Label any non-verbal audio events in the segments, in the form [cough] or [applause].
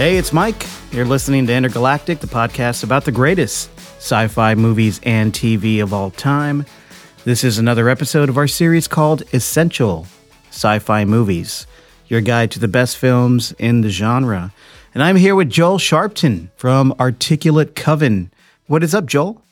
Hey, it's Mike. You're listening to Intergalactic, the podcast about the greatest sci fi movies and TV of all time. This is another episode of our series called Essential Sci Fi Movies, your guide to the best films in the genre. And I'm here with Joel Sharpton from Articulate Coven. What is up, Joel?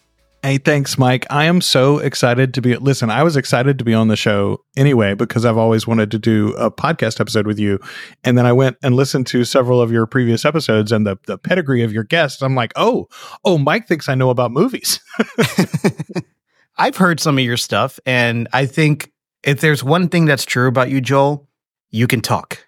Hey, thanks, Mike. I am so excited to be. Listen, I was excited to be on the show anyway because I've always wanted to do a podcast episode with you. And then I went and listened to several of your previous episodes and the, the pedigree of your guests. I'm like, oh, oh, Mike thinks I know about movies. [laughs] [laughs] I've heard some of your stuff, and I think if there's one thing that's true about you, Joel, you can talk.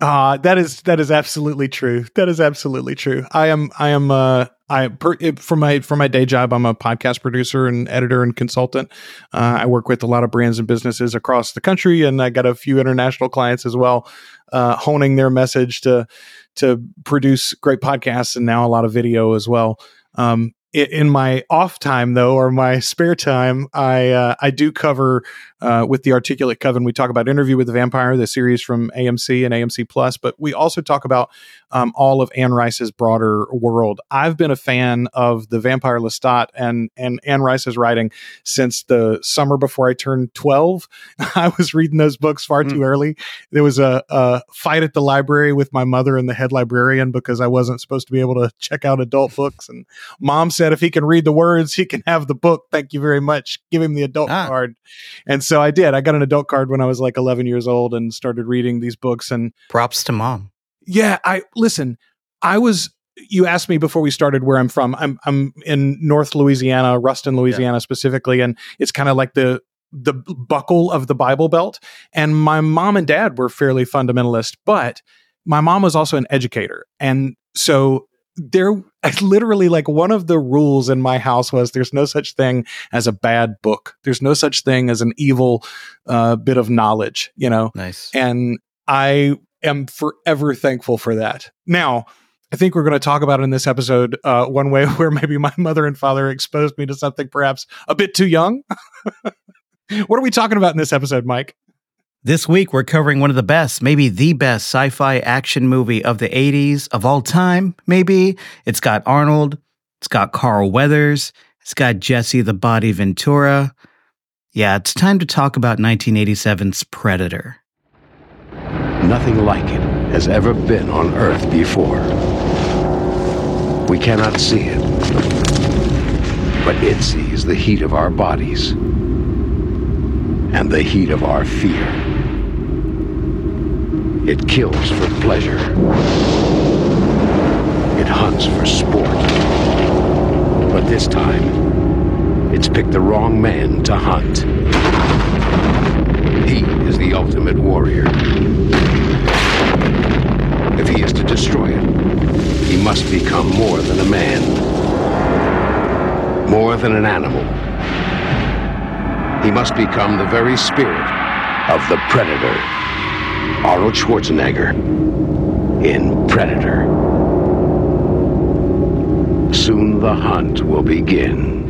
Uh, that is that is absolutely true. That is absolutely true. I am I am uh I per, for my for my day job, I'm a podcast producer and editor and consultant. Uh, I work with a lot of brands and businesses across the country, and I got a few international clients as well, uh, honing their message to to produce great podcasts and now a lot of video as well. Um, in my off time though or my spare time i uh, i do cover uh, with the articulate coven. We talk about interview with the vampire the series from amc and amc plus but we also talk about um, all of anne rice's broader world. I've been a fan of the vampire lestat and and anne rice's writing since the summer before i turned 12 [laughs] i was reading those books far mm. too early. There was a, a fight at the library with my mother and the head librarian because i wasn't supposed to be able to check out adult books and mom said said if he can read the words, he can have the book. Thank you very much. Give him the adult ah. card. And so I did. I got an adult card when I was like 11 years old and started reading these books. And props to mom. Yeah. I listen, I was you asked me before we started where I'm from. I'm I'm in North Louisiana, Ruston, Louisiana yeah. specifically, and it's kind of like the the buckle of the Bible Belt. And my mom and dad were fairly fundamentalist, but my mom was also an educator, and so there [laughs] literally like one of the rules in my house was there's no such thing as a bad book. There's no such thing as an evil uh, bit of knowledge you know? Nice. And i am forever thankful for that. Now i think we're going to talk about in this episode uh, one way [laughs] where maybe my mother and father exposed me to something perhaps a bit too young. [laughs] What are we talking about in this episode mike this week, we're covering one of the best, maybe the best sci fi action movie of the 80s of all time, maybe. It's got Arnold, it's got Carl Weathers, it's got Jesse the Body Ventura. Yeah, it's time to talk about 1987's Predator. Nothing like it has ever been on Earth before. We cannot see it, but it sees the heat of our bodies and the heat of our fear. It kills for pleasure. It hunts for sport. But this time, it's picked the wrong man to hunt. He is the ultimate warrior. If he is to destroy it, he must become more than a man. More than an animal. He must become the very spirit of the predator. Arnold Schwarzenegger in Predator. Soon the hunt will begin.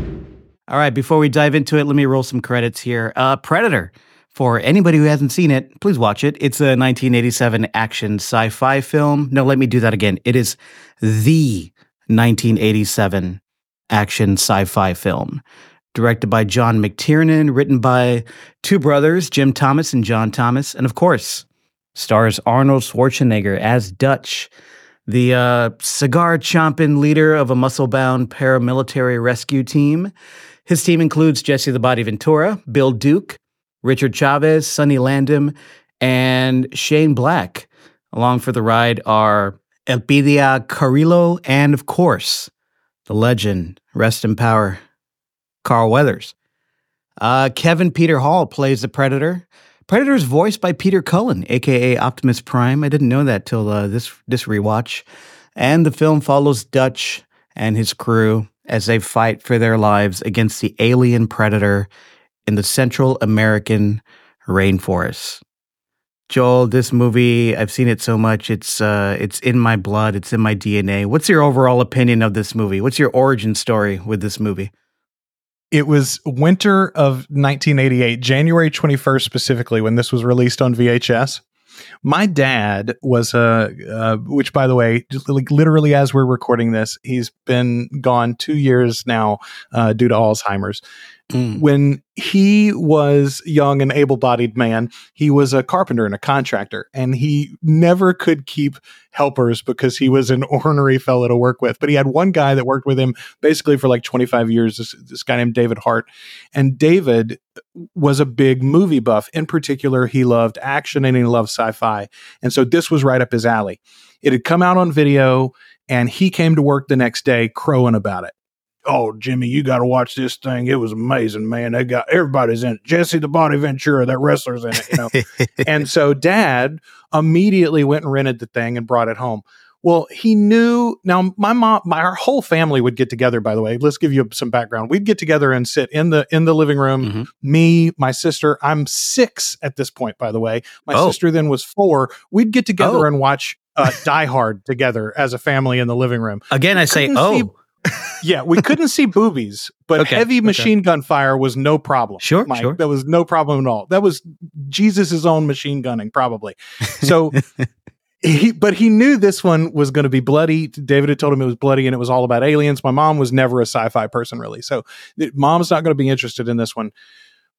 All right, before we dive into it, let me roll some credits here. Uh, Predator. For anybody who hasn't seen it, please watch it. It's a 1987 action sci fi film. No, let me do that again. It is the 1987 action sci fi film directed by John McTiernan, written by two brothers, Jim Thomas and John Thomas, and of course, stars Arnold Schwarzenegger as Dutch, the uh, cigar chomping leader of a muscle bound paramilitary rescue team. His team includes Jesse the Body Ventura, Bill Duke, Richard Chavez, Sonny Landham, and Shane Black. Along for the ride are Elpidia Carrillo and, of course, the legend, rest in power, Carl Weathers. Uh, Kevin Peter Hall plays the Predator. Predator is voiced by Peter Cullen, aka Optimus Prime. I didn't know that till uh, this this rewatch. And the film follows Dutch and his crew as they fight for their lives against the alien predator in the Central American rainforest. Joel, this movie, I've seen it so much. It's uh, it's in my blood. It's in my DNA. What's your overall opinion of this movie? What's your origin story with this movie? It was winter of 1988, January 21st specifically, when this was released on VHS. My dad was a, uh, which by the way, like literally as we're recording this, he's been gone two years now uh, due to Alzheimer's. Mm. When he was young and able-bodied man, he was a carpenter and a contractor, and he never could keep helpers because he was an ornery fellow to work with. But he had one guy that worked with him basically for like 25 years. This, this guy named David Hart, and David was a big movie buff. In particular, he loved action and he loved sci-fi, and so this was right up his alley. It had come out on video, and he came to work the next day crowing about it oh Jimmy, you got to watch this thing. It was amazing, man. They got everybody's in it. Jesse the Body Ventura, that wrestler's in it, you know. [laughs] and so Dad immediately went and rented the thing and brought it home. Well, he knew. Now, my mom, my our whole family would get together. By the way, let's give you some background. We'd get together and sit in the in the living room. Mhm. Me, my sister. I'm six at this point. By the way, my Oh. sister then was four. We'd get together Oh. and watch uh, Die Hard together as a family in the living room. Again, I say, couldn't see- oh, Yeah, we couldn't see boobies, but Okay, heavy okay. machine gun fire was no problem. Sure, Mike. sure. That was no problem at all. That was Jesus' own machine gunning, probably. So, [laughs] he, but he knew this one was going to be bloody. David had told him it was bloody and it was all about aliens. My mom was never a sci-fi person, really. So, mom's not going to be interested in this one.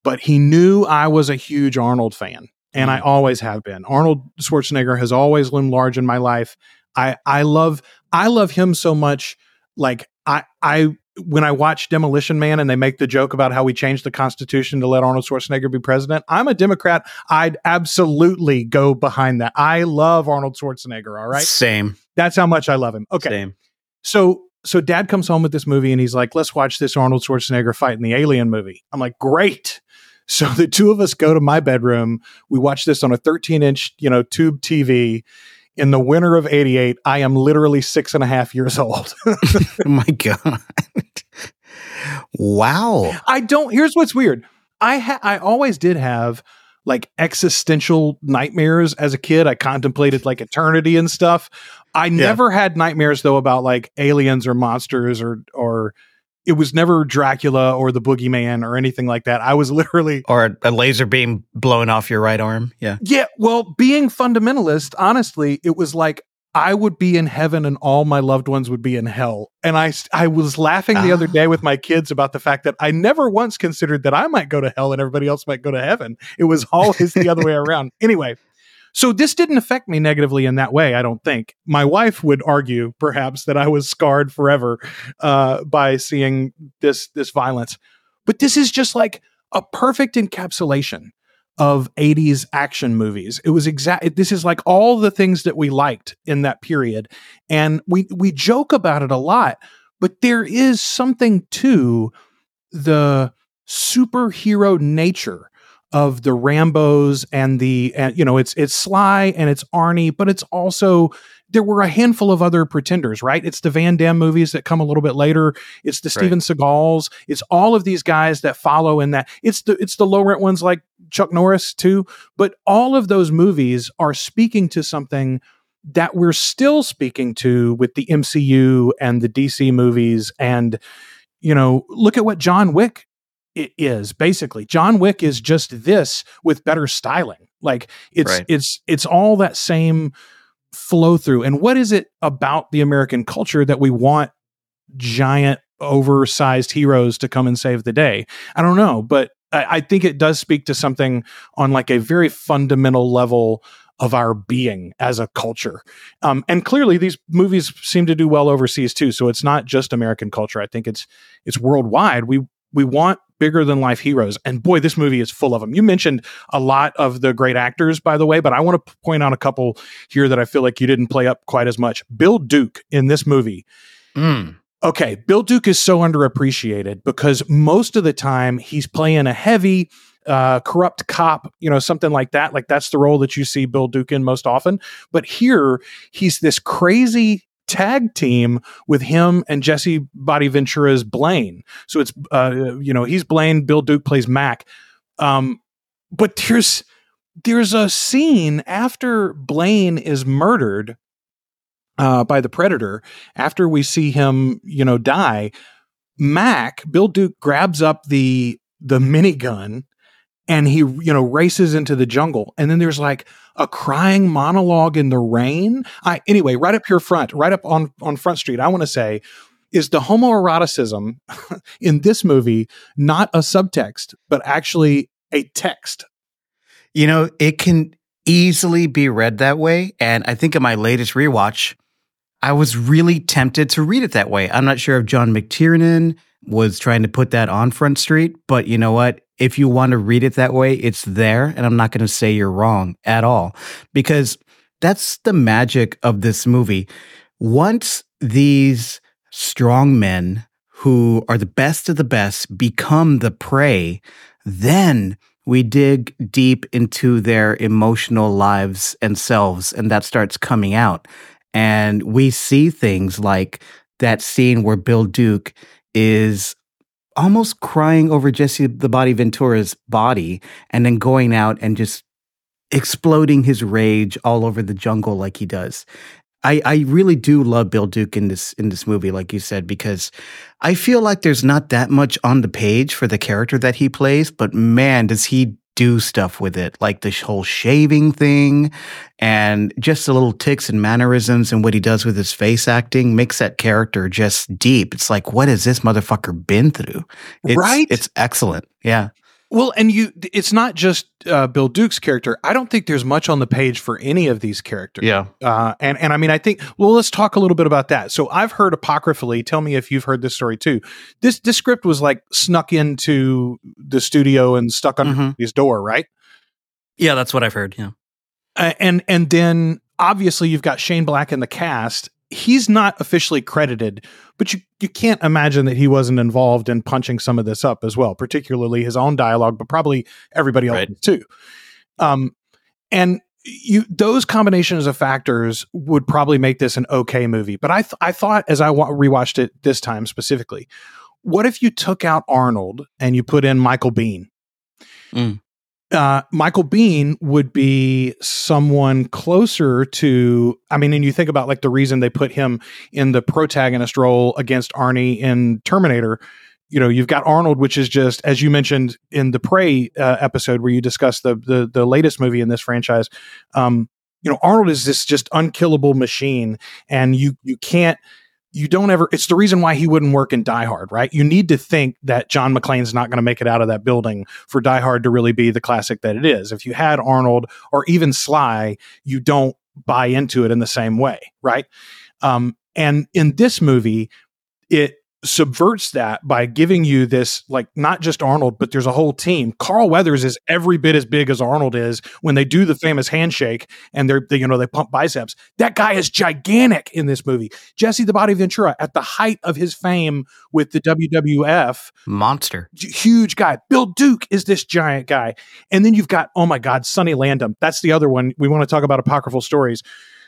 But he knew I was a huge Arnold fan, and I mm. always have been. Arnold Schwarzenegger has always loomed large in my life. I I love I love him so much. Like I I when I watch Demolition Man and they make the joke about how we changed the Constitution to let Arnold Schwarzenegger be president, I'm a Democrat. I'd absolutely go behind that. I love Arnold Schwarzenegger. All right, same, that's how much I love him. Okay, same. so so dad comes home with this movie and he's like, let's watch this Arnold Schwarzenegger fight in the Alien movie. I'm like, great. [laughs] So the two of us go to my bedroom. We watch this on a 13 inch, you know, tube TV. In the winter of 88, I am literally six and a half years old. oh [laughs] [laughs] my god! wow. I don't. Here's what's weird. I ha- I always did have like existential nightmares as a kid. I contemplated like eternity and stuff. I never had nightmares though about like aliens or monsters or or it was never Dracula or the boogeyman or anything like that. I was literally Or a, a laser beam blowing off your right arm. Yeah. yeah, well, being fundamentalist, honestly, it was like I would be in heaven and all my loved ones would be in hell. And I I was laughing the other day with my kids about the fact that I never once considered that I might go to hell and everybody else might go to heaven. It was always the other way around. Anyway, so this didn't affect me negatively in that way, I don't think. My wife would argue perhaps that I was scarred forever uh, by seeing this this violence. But this is just like a perfect encapsulation of 80s action movies. It was exact this is like all the things that we liked in that period and we we joke about it a lot, but there is something to the superhero nature of the Rambos and the and, you know it's it's Sly and it's Arnie, but it's also there were a handful of other pretenders, right? It's the Van Damme movies that come a little bit later. It's the Steven Seagals. It's all of these guys that follow in that. It's the it's the low rent ones like Chuck Norris too. But all of those movies are speaking to something that we're still speaking to with the MCU and the DC movies. And you know, look at what John Wick i- is basically. John Wick is just this with better styling. Like it's Right. it's it's all that same flow through. And what is it about the American culture that we want giant, oversized heroes to come and save the day? I don't know, but I, I think it does speak to something on like a very fundamental level of our being as a culture. Um, and clearly, these movies seem to do well overseas too. So it's not just American culture. I think it's it's worldwide. We we want bigger than life heroes, and boy, this movie is full of them. You mentioned a lot of the great actors, by the way, but I want to point out a couple here that I feel like you didn't play up quite as much. Bill Duke in this movie Mm. Okay, Bill Duke is so underappreciated because most of the time he's playing a heavy, uh, corrupt cop, you know, something like that. Like that's the role that you see Bill Duke in most often. But here he's this crazy tag team with him and Jesse Body Ventura's Blaine. So it's, uh, you know, he's Blaine, Bill Duke plays Mac. Um, but there's there's a scene after Blaine is murdered uh, by the predator after we see him, you know, die, Mac, Bill Duke grabs up the the minigun and he you know races into the jungle and then there's like a crying monologue in the rain i anyway right up here front right up on on front street i want to say is the homoeroticism [laughs] in this movie not a subtext but actually a text You know, it can easily be read that way. And I think in my latest rewatch, I was really tempted to read it that way. I'm not sure if John McTiernan was trying to put that on Front Street, but you know what? If you want to read it that way, it's there. And I'm not going to say you're wrong at all because that's the magic of this movie. Once these strong men who are the best of the best become the prey, then we dig deep into their emotional lives and selves, and that starts coming out. And we see things like that scene where Bill Duke is almost crying over Jesse the Body Ventura's body and then going out and just exploding his rage all over the jungle like he does. I, I really do love Bill Duke in this in this movie, like you said, because I feel like there's not that much on the page for the character that he plays, but man, does he do stuff with it, like the whole shaving thing, and just the little ticks and mannerisms and what he does with his face acting makes that character just deep. It's like, what has this motherfucker been through? It's, Right? It's excellent. Yeah. Well and you it's not just uh, bill duke's character i don't think there's much on the page for any of these characters Yeah. Uh, and and I mean, I think well, let's talk a little bit about that. So I've heard apocryphally. Tell me if you've heard this story too. This this script was like snuck into the studio and stuck under Mhm. his door, right? Yeah, that's what I've heard. Yeah. Uh, and and then obviously you've got Shane Black in the cast. He's not officially credited, but you you can't imagine that he wasn't involved in punching some of this up as well, particularly his own dialogue, but probably everybody else Right. too. Um, and you those combinations of factors would probably make this an okay movie. But I th- I thought as I wa- rewatched it this time specifically, what if you took out Arnold and you put in Michael Biehn? Mm. Uh, Michael Biehn would be someone closer to. I mean, and you think about like the reason they put him in the protagonist role against Arnie in Terminator. You know, you've got Arnold, which is just as you mentioned in the Prey uh, episode where you discussed the the the latest movie in this franchise. Um, you know, Arnold is this just unkillable machine, and you you can't you don't ever it's the reason why he wouldn't work in Die Hard, right? You need to think that John McClane's not going to make it out of that building for Die Hard to really be the classic that it is. If you had Arnold or even Sly, you don't buy into it in the same way, right? Um, and in this movie, it subverts that by giving you this like not just Arnold, but there's a whole team. Carl Weathers is every bit as big as Arnold is when they do the famous handshake and they're they, you know they pump biceps. That guy is gigantic in this movie. Jesse the Body Ventura at the height of his fame with the WWF Monster. huge guy. Bill Duke is this giant guy. And then you've got, oh my God, Sonny Landham. That's the other one. We want to talk about apocryphal stories.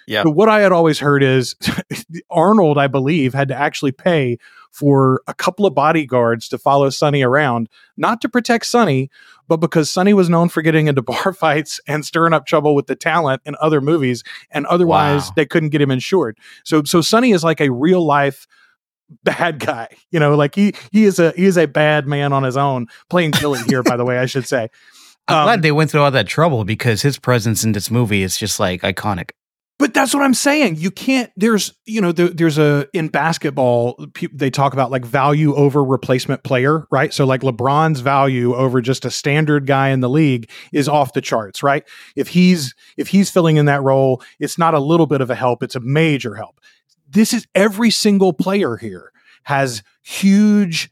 Yeah. But what I had always heard is [laughs] Arnold, I believe, had to actually pay for a couple of bodyguards to follow Sonny around, not to protect Sonny, but because Sonny was known for getting into [laughs] bar fights and stirring up trouble with the talent in other movies, and otherwise Wow. they couldn't get him insured. So, so Sonny is like a real life bad guy. [laughs] You know, like he he is a he is a bad man on his own. Playing Billy here, by the way, I should say. I'm Um, glad they went through all that trouble because his presence in this movie is just like iconic. But that's what I'm saying. You can't. There's, you know, there, there's a in basketball. Pe- they talk about like value over replacement player, right? So like LeBron's value over just a standard guy in the league is off the charts, right? If he's if he's filling in that role, it's not a little bit of a help; it's a major help. This is every single player here has huge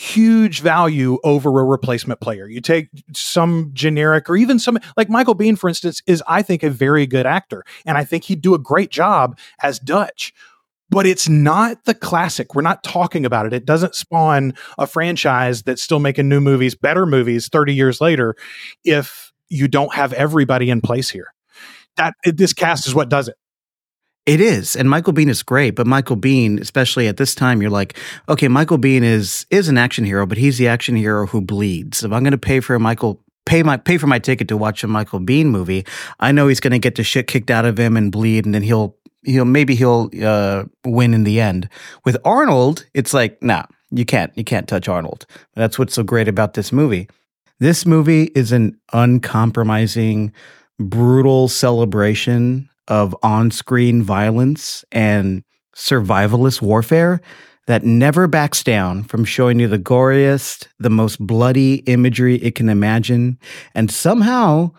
huge value over a replacement player. You take some generic or even some like Michael Biehn, for instance, is I think a very good actor, and I think he'd do a great job as Dutch. But it's not the classic. We're not talking about it. It doesn't spawn a franchise that's still making new movies, better movies 30 years later if you don't have everybody in place here. That this cast is what does it. It is, and Michael Biehn is great. But Michael Biehn, especially at this time, you're like, okay, Michael Biehn is is an action hero, but he's the action hero who bleeds. If I'm going to pay for a Michael pay my pay for my ticket to watch a Michael Biehn movie, I know he's going to get the shit kicked out of him and bleed, and then he'll he'll maybe he'll uh, win in the end. With Arnold, it's like, nah, you can't you can't touch Arnold. That's what's so great about this movie. This movie is an uncompromising, brutal celebration of on screen violence and survivalist warfare that never backs down from showing you the goriest, the most bloody imagery it can imagine. And somehow,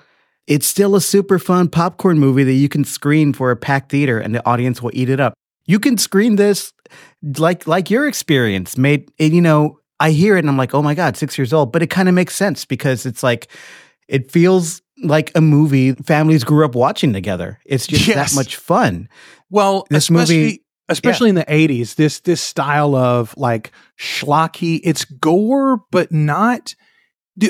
it's still a super fun popcorn movie that you can screen for a packed theater and the audience will eat it up. You can screen this like like your experience made you know, I hear it and I'm like, "Oh my god, 6 years old." But it kind of makes sense because it's like it feels like a movie families grew up watching together. It's just Yes. that much fun. Well, This especially movie- especially in the 80s, this this style of like schlocky, it's gore but not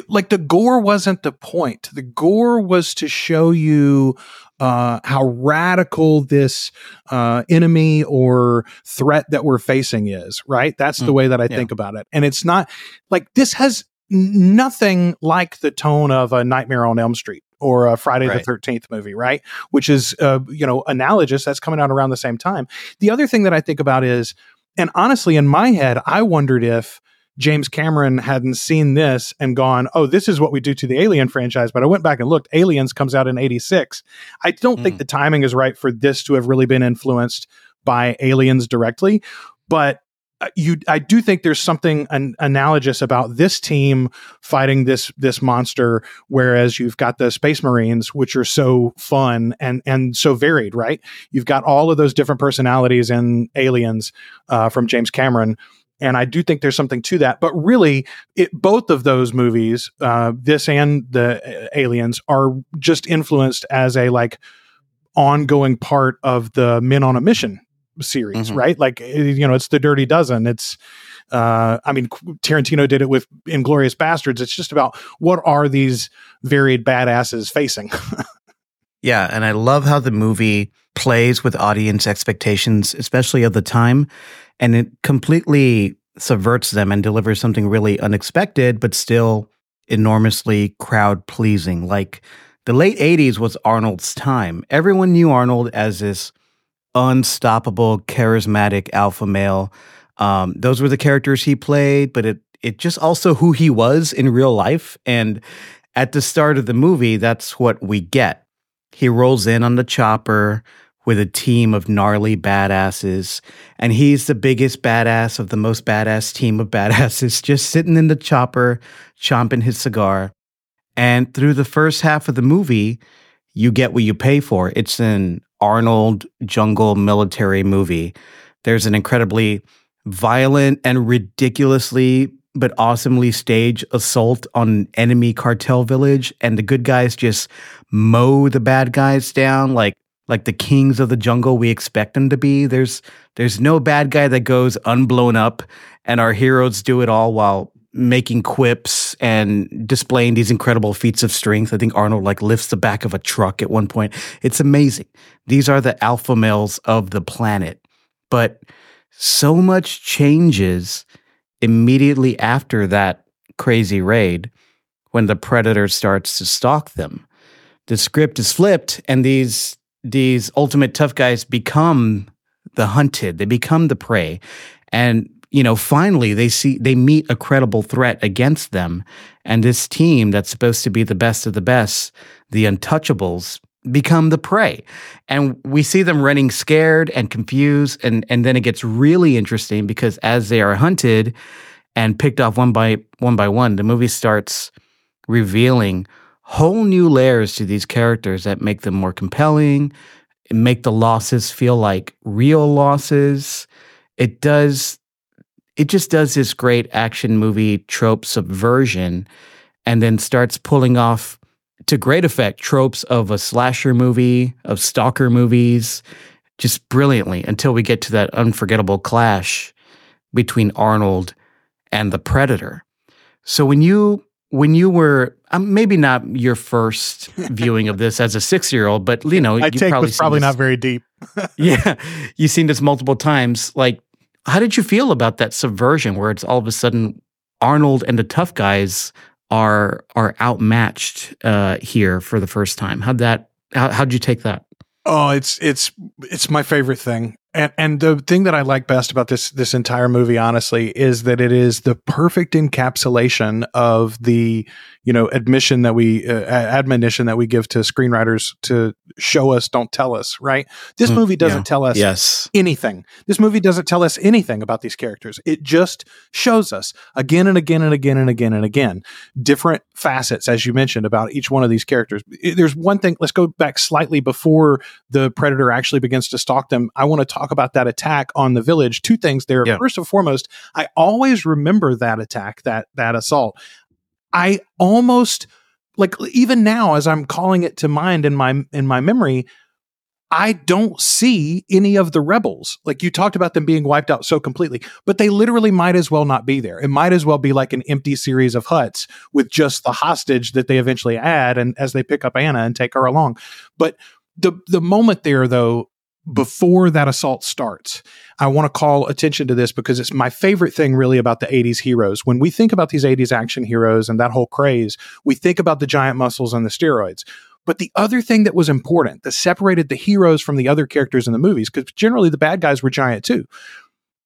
like the gore wasn't the point. The gore was to show you uh, how radical this uh, enemy or threat that we're facing is, right? That's the Mm, way that I yeah. think about it. And it's not like this has nothing like the tone of a Nightmare on Elm Street or a Friday Right. the 13th movie, right? Which is, uh, you know, analogous. That's coming out around the same time. The other thing that I think about is, and honestly, in my head, I wondered if James Cameron hadn't seen this and gone, oh, this is what we do to the Alien franchise. But I went back and looked. Aliens comes out in 86. I don't think Mm. the timing is right for this to have really been influenced by Aliens directly. But you, I do think there's something an, analogous about this team fighting this this monster, whereas you've got the Space Marines, which are so fun and and so varied, right? You've got all of those different personalities in Aliens uh, from James Cameron, and I do think there's something to that. But really, it both of those movies, uh, this and the uh, Aliens, are just influenced as a like ongoing part of the Men on a Mission series, Mhm. right? Like eh, you know, it's the Dirty Dozen. It's uh, I mean, Tarantino did it with Inglourious Basterds. It's just about what are these varied badasses facing. [laughs] Yeah, and I love how the movie plays with audience expectations, especially of the time, and it completely subverts them and delivers something really unexpected, but still enormously crowd pleasing. Like the late 80s was Arnold's time. Everyone knew Arnold as this unstoppable, charismatic alpha male. Um, those were the characters he played, but it it just also who he was in real life. And at the start of the movie, that's what we get. He rolls in on the chopper with a team of gnarly badasses, and he's the biggest badass of the most badass team of [laughs] badasses, just sitting in the chopper, chomping his cigar. And through the first half of the movie, you get what you pay for. It's an Arnold jungle military movie. There's an incredibly violent and ridiculously but awesomely staged assault on an enemy cartel village and the good guys just mow the bad guys down like like the kings of the jungle we expect them to be there's there's no bad guy that goes unblown up and our heroes do it all while making quips and displaying these incredible feats of strength i think arnold like lifts the back of a truck at one point it's amazing these are the alpha males of the planet but so much changes immediately after that crazy raid when the predator starts to stalk them. The script is flipped and these these ultimate tough guys become the hunted. They become the prey. And you know, finally they see they meet a credible threat against them and this team that's supposed to be the best of the best, the untouchables become the prey. And we see them running scared and confused and and then it gets really interesting because as they are hunted and picked off one by one by one, the movie starts revealing whole new layers to these characters that make them more compelling, make the losses feel like real losses. It does it just does this great action movie trope subversion and then starts pulling off to great effect tropes of a slasher movie, of stalker movies, just brilliantly until we get to that unforgettable clash between Arnold and the Predator. So when you when you were um, maybe not your first [laughs] viewing of this as a six year old, but you know I you take was probably this- not very deep. [laughs] yeah, you've seen this multiple times. Like, how did you feel about that subversion where it's all of a sudden Arnold and the tough guys are are outmatched uh, here for the first time? How'd that? How, how'd you take that? Oh, it's it's it's my favorite thing. And and the thing that I like best about this this entire movie, honestly, is that it is the perfect encapsulation of the you know admission that we uh, admonition that we give to screenwriters to show us, don't tell us. Right? This Mm, movie doesn't yeah. tell us Yes. anything. This movie doesn't tell us anything about these characters. It just shows us again and again and again and again and again different facets, as you mentioned, about each one of these characters. There's one thing, let's go back slightly before the predator actually begins to stalk them. I want to talk about that attack on the village. Two things there. Yeah. First and foremost, I always remember that attack, that that assault. I almost like even now as I'm calling it to mind in my in my memory, I don't see any of the rebels. Like you talked about them being wiped out so completely, but they literally might as well not be there. It might as well be like an empty series of huts with just the hostage that they eventually add and as they pick up Anna and take her along. But the the moment there though before that assault starts, I want to call attention to this because it's my favorite thing really about the 80s heroes. When we think about these 80s action heroes and that whole craze, we think about the giant muscles and the steroids. But the other thing that was important that separated the heroes from the other characters in the movies, because generally the bad guys were giant too.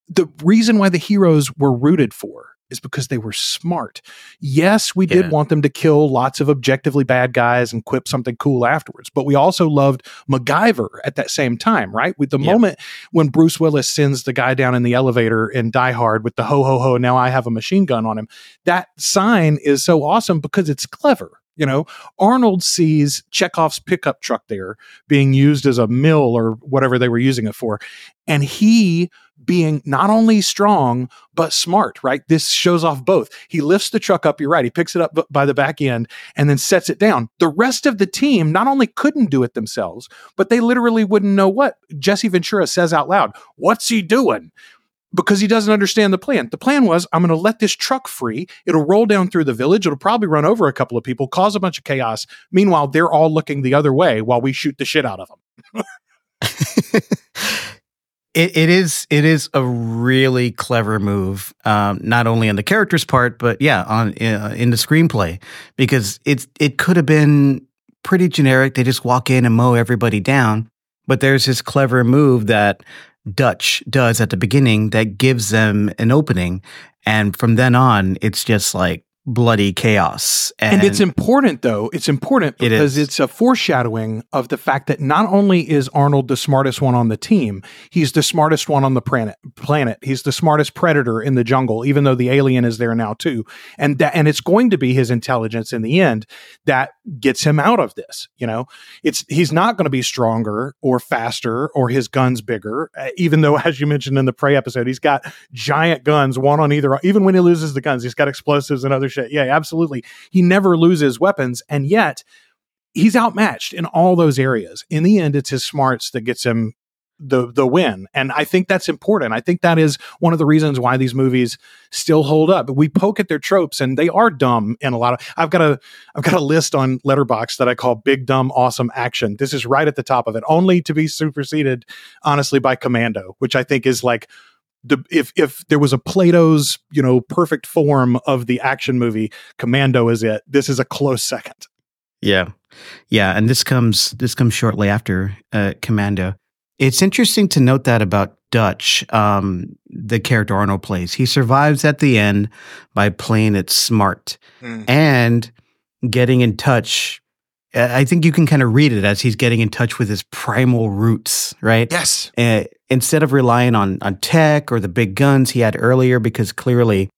The reason why the heroes were rooted for is because they were smart. Yes, we did want them to kill lots of objectively bad guys and quip something cool afterwards, but we also loved MacGyver at that same time, right? With the Yeah. moment when Bruce Willis sends the guy down in the elevator in Die Hard with the ho ho ho, now I have a machine gun on him. That sign is so awesome because it's clever. You know, Arnold sees Chekhov's pickup truck there being used as a mill or whatever they were using it for. And he being not only strong, but smart, right? This shows off both. He lifts the truck up, you're right. He picks it up by the back end and then sets it down. The rest of the team not only couldn't do it themselves, but they literally wouldn't know what. Jesse Ventura says out loud, What's he doing? Because he doesn't understand the plan. The plan was I'm going to let this truck free. It'll roll down through the village. It'll probably run over a couple of people, cause a bunch of chaos. Meanwhile, they're all looking the other way while we shoot the shit out of them. [laughs] it, it is it is a really clever move, um, not only on the character's part, but yeah, on uh, in the screenplay because it's it could have been pretty generic. They just walk in and mow everybody down, but there's this clever move that Dutch does at the beginning that gives them an opening, and from then on, it's just like bloody chaos. And, it's important, though. It's important because is. it's a foreshadowing of the fact that not only is Arnold the smartest one on the team, he's the smartest one on the planet. Planet. He's the smartest predator in the jungle, even though the alien is there now too. And that, and it's going to be his intelligence in the end that gets him out of this. You know, it's he's not going to be stronger or faster or his guns bigger. uh, even though, [laughs] as you mentioned in the prey episode, he's got giant guns, one on either. Even when he loses the guns, he's got explosives and other shit. Yeah, absolutely. He never loses weapons, and yet he's outmatched in all those areas. In the end, it's his smarts that gets him the the win and i think that's important i think that is one of the reasons why these movies still hold up we poke at their tropes and they are dumb in a lot of i've got a i've got a list on Letterboxd that i call big dumb awesome action this is right at the top of it only to be superseded honestly by commando which i think is like the if if there was a plato's you know perfect form of the action movie commando is it this is a close second Yeah, yeah, and this comes this comes shortly after uh, Commando. It's interesting to note that about Dutch, um, the character Arnold plays. He survives at the end by playing it smart and getting in touch. I think you can kind of read it as he's getting in touch with his primal roots, right? yes uh, instead of relying on on tech or the big guns he had earlier, because clearly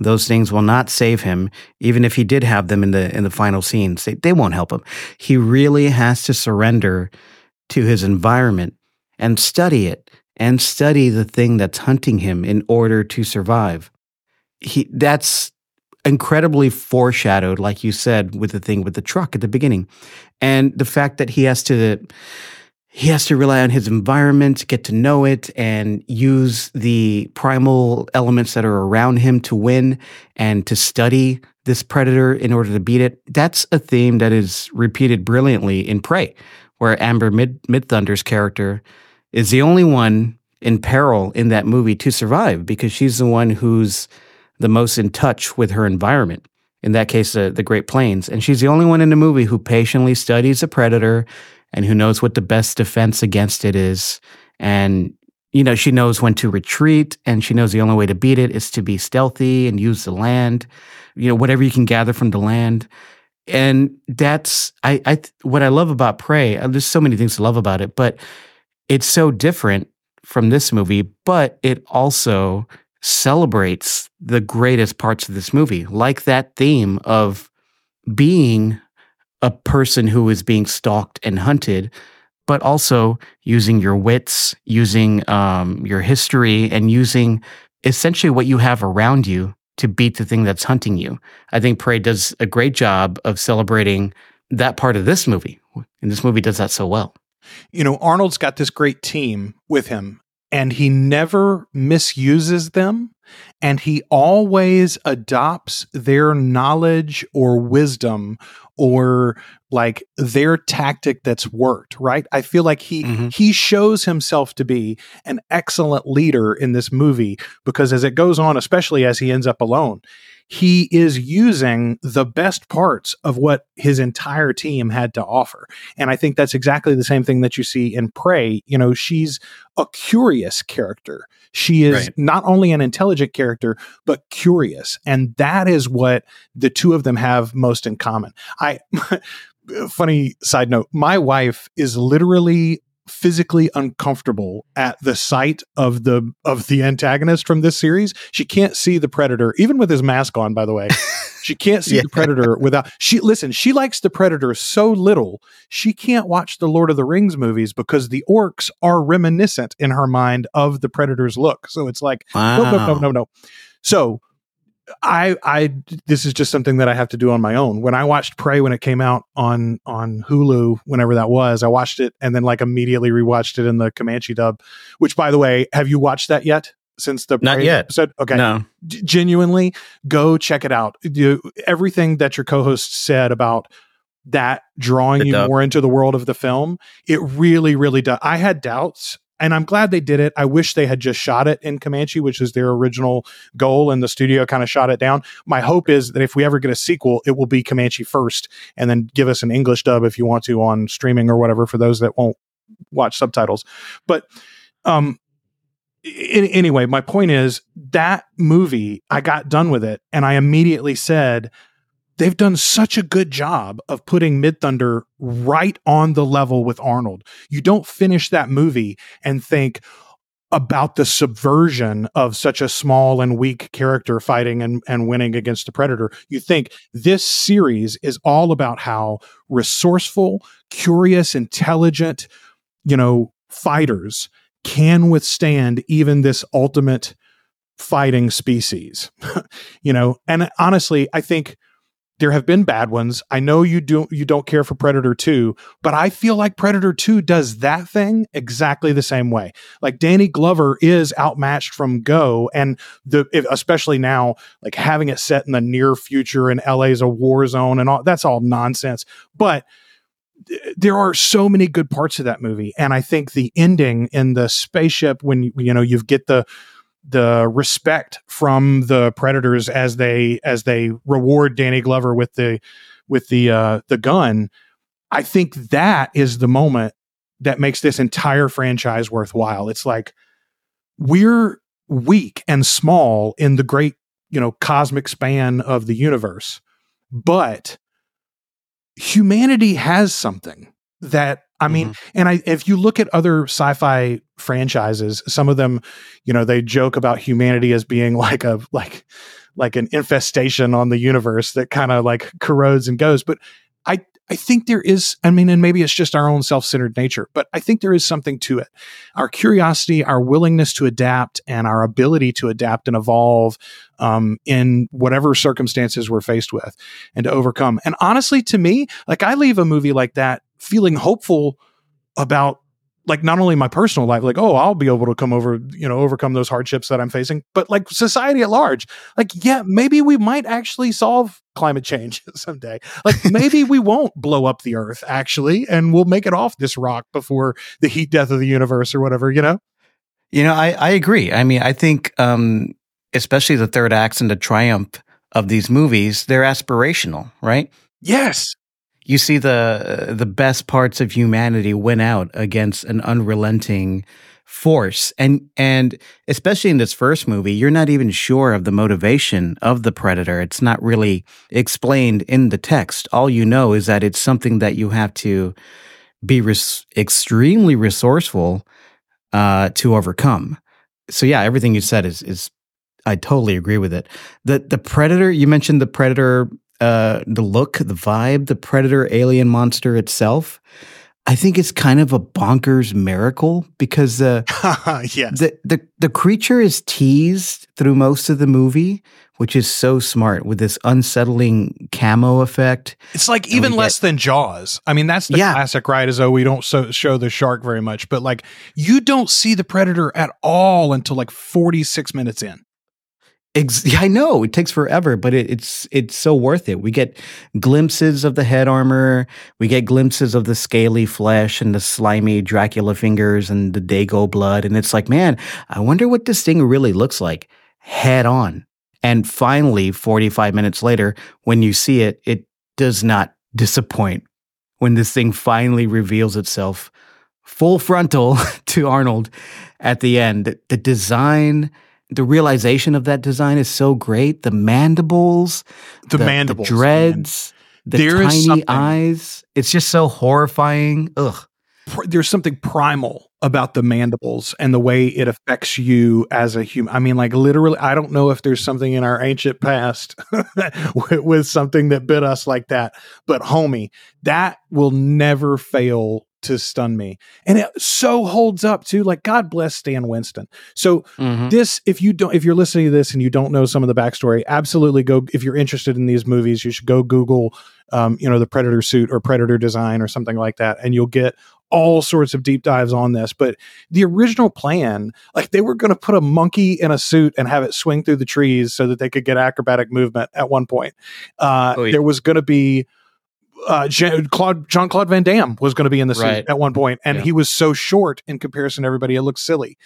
those things will not save him, even if he did have them in the in the final scenes. They, they won't help him. He really has to surrender to his environment and study it and study the thing that's hunting him in order to survive. He that's incredibly foreshadowed, like you said, with the thing with the truck at the beginning. And the fact that he has to he has to rely on his environment, get to know it, and use the primal elements that are around him to win and to study this predator in order to beat it. That's a theme that is repeated brilliantly in Prey, where Amber Mid- Midthunder's character is the only one in peril in that movie to survive because she's the one who's the most in touch with her environment. In that case, uh, the Great Plains. And she's the only one in the movie who patiently studies the predator and who knows what the best defense against it is and you know, she knows when to retreat and she knows the only way to beat it is to be stealthy and use the land, you know, whatever you can gather from the land. And that's, I, I, what I love about Prey, uh, there's so many things to love about it, but it's so different from this movie, but it also celebrates the greatest parts of this movie, like that theme of being a person who is being stalked and hunted, but also using your wits, using um, your history, and using essentially what you have around you to beat the thing that's hunting you. I think Prey does a great job of celebrating that part of this movie. And this movie does that so well. You know, Arnold's got this great team with him, and he never misuses them and he always adopts their knowledge or wisdom or like their tactic that's worked right i feel like he mm-hmm. he shows himself to be an excellent leader in this movie because as it goes on especially as he ends up alone he is using the best parts of what his entire team had to offer. And I think that's exactly the same thing that you see in Prey. You know, she's a curious character. She is right. not only an intelligent character, but curious. And that is what the two of them have most in common. I, [laughs] funny side note, my wife is literally physically uncomfortable at the sight of the of the antagonist from this series. She can't see the predator even with his mask on by the way. [laughs] she can't see yeah. the predator without she listen, she likes the predator so little, she can't watch the Lord of the Rings movies because the orcs are reminiscent in her mind of the predator's look. So it's like wow. no no no no no. So I I this is just something that I have to do on my own. When I watched Prey when it came out on on Hulu, whenever that was, I watched it and then like immediately rewatched it in the Comanche dub. Which, by the way, have you watched that yet? Since the not yet episode, okay, no, G- genuinely go check it out. You, everything that your co-host said about that drawing you more into the world of the film, it really, really does. I had doubts and I'm glad they did it. I wish they had just shot it in Comanche, which is their original goal, and the studio kind of shot it down. My hope is that if we ever get a sequel, it will be Comanche first, and then give us an English dub if you want to on streaming or whatever for those that won't watch subtitles. But um, anyway, my point is that movie, I got done with it, and I immediately said, they've done such a good job of putting Midthunder right on the level with Arnold. You don't finish that movie and think about the subversion of such a small and weak character fighting and, and winning against the predator. You think this series is all about how resourceful, curious, intelligent, you know, fighters can withstand even this ultimate fighting species. [laughs] you know, and honestly, I think there have been bad ones. I know you don't you don't care for Predator 2, but I feel like Predator 2 does that thing exactly the same way. Like Danny Glover is outmatched from go and the especially now like having it set in the near future and LA is a war zone and all that's all nonsense. But there are so many good parts of that movie and I think the ending in the spaceship when you know you get the the respect from the predators as they as they reward Danny Glover with the with the uh, the gun. I think that is the moment that makes this entire franchise worthwhile. It's like we're weak and small in the great, you know, cosmic span of the universe, but humanity has something that I mean, mm-hmm. and I if you look at other sci-fi franchises, some of them, you know, they joke about humanity as being [laughs] like a like like an infestation on the universe that kind of like corrodes and goes. But I I think there is, I mean, and maybe it's just our own self-centered nature, but I think there is something to it. Our curiosity, our willingness to adapt, and our ability to adapt and evolve um, in whatever circumstances we're faced with and to overcome. And honestly, to me, like I leave a movie like that feeling hopeful about like not only my personal life, like, oh, I'll be able to come over, you know, overcome those hardships that I'm facing, but like society at large. Like, yeah, maybe we might actually solve climate change [laughs] someday. Like maybe we won't blow up the earth actually, and we'll make it off this rock before the heat death of the universe or whatever, you know? You know, I, I agree. I mean, I think um, especially the third acts and the triumph of these movies, they're aspirational, right? Yes you see the the best parts of humanity win out against an unrelenting force. And and especially in this first movie you're not even sure of the motivation of the predator. It's not really explained in the text. All you know is that it's something that you have to be res- extremely resourceful uh, to overcome. So yeah everything you said is is i totally agree with it. The the predator you mentioned the predator uh the look the vibe the predator alien monster itself I think it's kind of a bonkers miracle because uh, [laughs] yes. the, the the creature is teased through most of the movie, which is so smart with this unsettling camo effect. It's like even less get, than Jaws. I mean, that's the yeah. classic, right? As though we don't so, show the shark very much, but like you don't see the predator at all until like forty six minutes in. Ex- yeah, I know it takes forever, but it, it's it's so worth it. We get glimpses of the head armor, we get glimpses of the scaly flesh and the slimy Dracula fingers and the Day-Glo blood, and it's like, man, I wonder what this thing really looks like head on. And finally, forty five minutes later, when you see it, it does not disappoint. When this thing finally reveals itself full frontal [laughs] to Arnold at the end, the design the realization of that design is so great. The mandibles, the, the mandibles, the dreads, man. the there tiny eyes. It's just so horrifying. Ugh. There's something primal about the mandibles and the way it affects you as a human. I mean, like literally, I don't know if there's something in our ancient past [laughs] with, with something that bit us like that, but homie, that will never fail to stun me. And it so holds up too. Like God bless Stan Winston. So mm-hmm. this, if you don't, if you're listening to this and you don't know some of the backstory, absolutely go. If you're interested in these movies, you should go Google, um, you know, the Predator suit or Predator design or something like that, and you'll get all sorts of deep dives on this. But the original plan, like they were going to put a monkey in a suit and have it swing through the trees so that they could get acrobatic movement at one point. Uh, oh, yeah. There was going to be uh, Claude Jean Claude Van Damme was going to be in the suit right. at one point, and yeah. he was so short in comparison to everybody, it looked silly.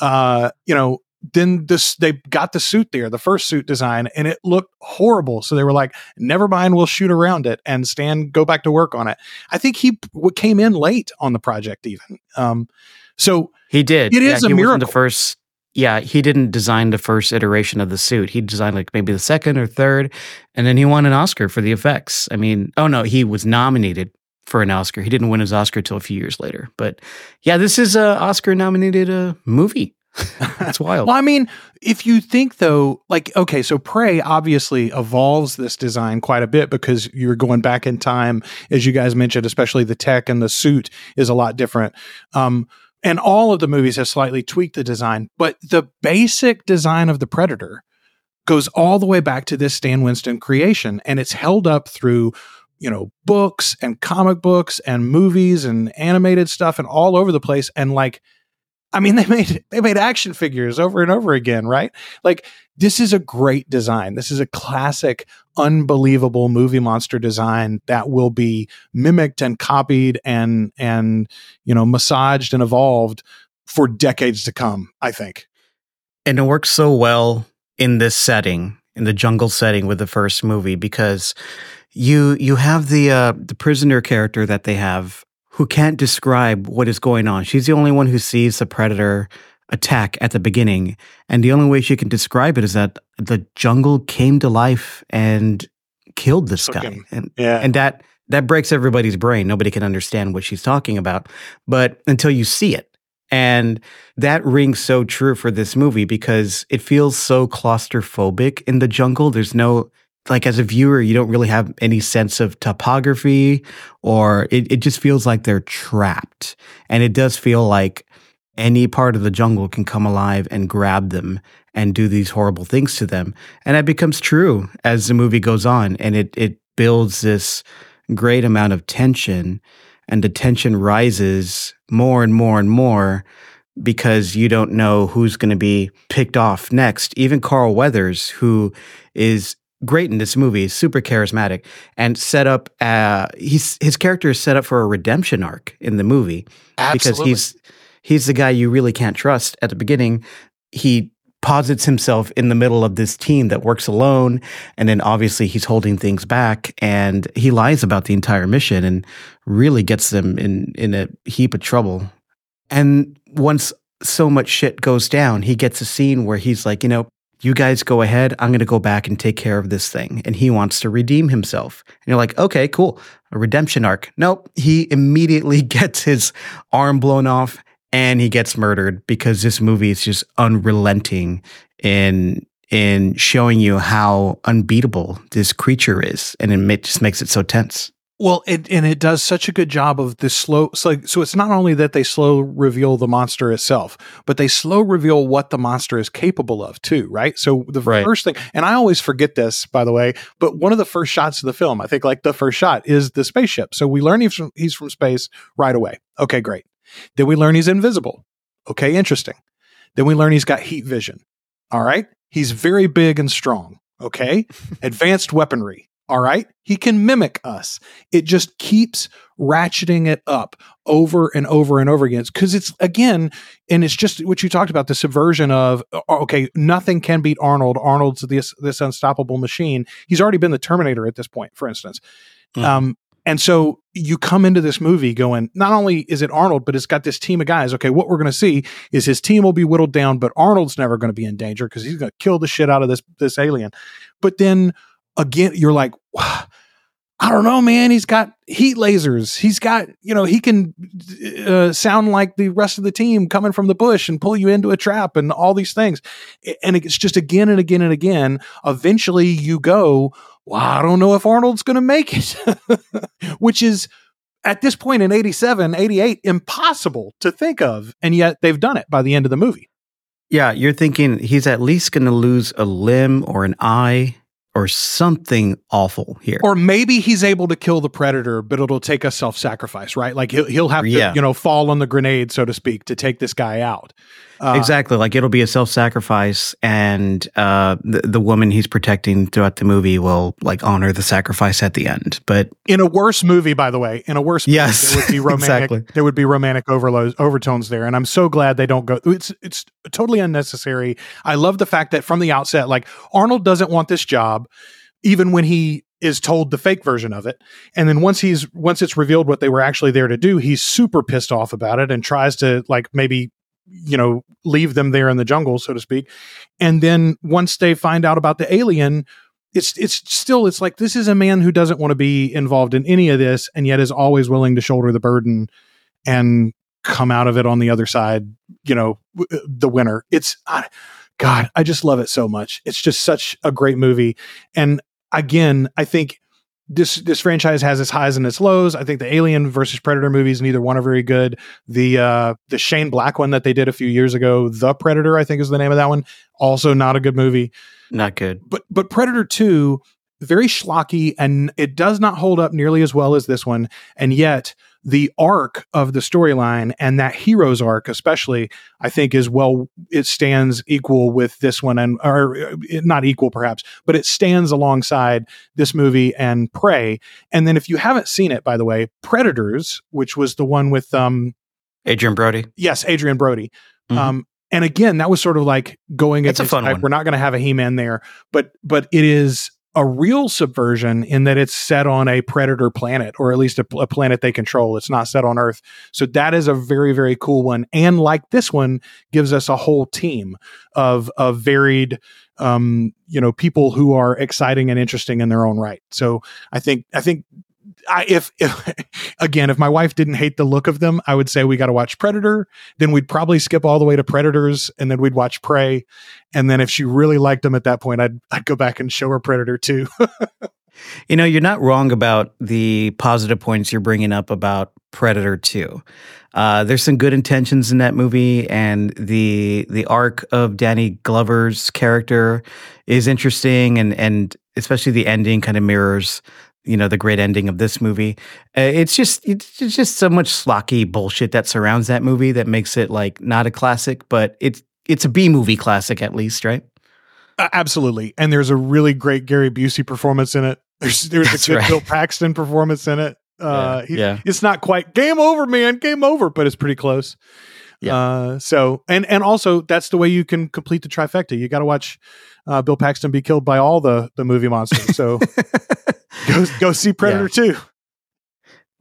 Uh, you know, then this they got the suit there, the first suit design, and it looked horrible. So they were like, "Never mind, we'll shoot around it and Stan go back to work on it." I think he came in late on the project, even. Um, so he did. It is yeah, a miracle. The first yeah, he didn't design the first iteration of the suit. He designed like maybe the second or third, and then he won an Oscar for the effects. I mean, oh no, he was nominated for an Oscar. He didn't win his Oscar till a few years later. But yeah, this is a Oscar nominated uh, movie. [laughs] That's wild. well, I mean, if you think though, like, okay, so Prey obviously evolves this design quite a bit because you're going back in time, as you guys mentioned, especially the tech and the suit is a lot different. Um, and all of the movies have slightly tweaked the design, but the basic design of the Predator goes all the way back to this Stan Winston creation, and it's held up through you know books and comic books and movies and animated stuff and all over the place and like I mean, [laughs] they made they made action figures over and over again, right? Like this is a great design. This is a classic, unbelievable movie monster design that will be mimicked and copied and and you know massaged and evolved for decades to come. I think, and it works so well in this setting, in the jungle setting with the first movie, because you you have the uh, the prisoner character that they have who can't describe what is going on. She's the only one who sees the predator attack at the beginning. And the only way she can describe it is that the jungle came to life and killed this guy. And, yeah. and that that breaks everybody's brain. Nobody can understand what she's talking about, but until you see it. And that rings so true for this movie because it feels so claustrophobic in the jungle. There's no like as a viewer, you don't really have any sense of topography or it, it just feels like they're trapped. And it does feel like any part of the jungle can come alive and grab them and do these horrible things to them. And that becomes true as the movie goes on and it, it builds this great amount of tension and the tension rises more and more and more because you don't know who's going to be picked off next. Even Carl Weathers, who is great in this movie, super charismatic, and set up. Uh, he's his character is set up for a redemption arc in the movie Absolutely. because he's he's the guy you really can't trust at the beginning. He posits himself in the middle of this team that works alone, and then obviously he's holding things back, and he lies about the entire mission and really gets them in in a heap of trouble. And once so much shit goes down, he gets a scene where he's like, you know, you guys go ahead. I'm going to go back and take care of this thing. And he wants to redeem himself. And you're like, okay, cool. A redemption arc. Nope. He immediately [laughs] gets his arm blown off and he gets murdered because this movie is just unrelenting in in showing you how unbeatable this creature is and it just makes it so tense Well, it, and it does such a good job of this slow. So, like, so it's not only that they slow reveal the monster itself, but they slow reveal what the monster is capable of too, right? So the Right. first thing, and I always forget this, by the way, but one of the first shots of the film, I think, like the first shot is the spaceship. So we learn he's from, he's from space right away. Okay, great. Then we learn he's invisible. Okay, interesting. Then we learn he's got heat vision. All right, he's very big and strong. Okay, [laughs] advanced weaponry. All right, he can mimic us. It just keeps ratcheting it up over and over and over again. Because it's again and it's just what you talked about the subversion of uh, okay nothing can beat arnold. Arnold's this this unstoppable machine. He's already been the terminator at this point for instance. Mhm. um and so you come into this movie going not only is it arnold but it's got this team of guys. Okay what we're going to see is his team will be whittled down but arnold's never going to be in danger because he's going to kill the shit out of this this alien. But then again you're like I don't know, man. He's got heat lasers. He's got, you know, he can uh, sound like the rest of the team coming from the bush and pull you into a trap and all these things. And it's just again and again and again. Eventually you go, well, I don't know if Arnold's going to make it, [laughs] which is at this point in 87, 88, impossible to think of. And yet they've done it by the end of the movie. Yeah, you're thinking he's at least going to lose a limb or an eye or something awful here. Or maybe he's able to kill the predator, but it'll take a self sacrifice, right? Like he'll, he'll have to, Yeah. you know, fall on the grenade, so to speak, to take this guy out. Uh, exactly, like it'll be a self-sacrifice, and uh, the the woman he's protecting throughout the movie will like honor the sacrifice at the end. But In a worse movie, by the way, in a worse movie, Yes, there would be [laughs] romantic, exactly. there would be romantic overloads, overtones there, and I'm so glad they don't go. It's it's totally unnecessary. I love the fact that from the outset, like Arnold doesn't want this job, even when he is told the fake version of it, and then once he's once it's revealed what they were actually there to do, he's super pissed off about it and tries to like maybe you know leave them there in the jungle, so to speak, and then once they find out about the alien it's it's still it's like this is a man who doesn't want to be involved in any of this and yet is always willing to shoulder the burden and come out of it on the other side you know uh, the winner. It's I, god i just love it so much. It's just such a great movie. And again i think this this franchise has its highs and its lows. I think the Alien versus Predator movies, neither one are very good. The uh, the Shane Black one that they did a few years ago, The Predator, I think is the name of that one, also not a good movie not good. but but Predator 2 very schlocky and it does not hold up nearly as well as this one and yet the arc of the storyline and that hero's arc especially I think is well it stands equal with this one and or uh, not equal perhaps but it stands alongside this movie and Prey and then if you haven't seen it by the way Predators which was the one with um Adrien Brody. yes Adrien Brody Mhm. um, and again, that was sort of like going. It's a fun type. one. We're not going to have a He-Man there, but but it is a real subversion in that it's set on a predator planet, or at least a, a planet they control. It's not set on Earth, so that is a very very cool one. And like this one, gives us a whole team of of varied, um, you know, people who are exciting and interesting in their own right. So I think I think I, if, if [laughs] again, if my wife didn't hate the look of them, I would say we got to watch Predator. Then we'd probably skip all the way to Predators, and then we'd watch Prey. And then if she really liked them at that point, I'd I'd go back and show her Predator too. [laughs] You know, you're not wrong about the positive points you're bringing up about Predator 2. Uh, there's some good intentions in that movie, and the the arc of Danny Glover's character is interesting, and and especially the ending kind of mirrors, you know, the great ending of this movie. Uh, it's just it's just so much slocky bullshit that surrounds that movie that makes it like not a classic, but it's it's a B movie classic at least, right? Uh, absolutely, and there's a really great Gary Busey performance in it. There's there's That's a good right. Bill Paxton performance in it. [laughs] Uh, Yeah, he- yeah. it's not quite game over, man, game over, but it's pretty close. Yeah. Uh, so and and also that's the way you can complete the trifecta. You got to watch uh, Bill Paxton be killed by all the the movie monsters. So [laughs] go go see Predator two.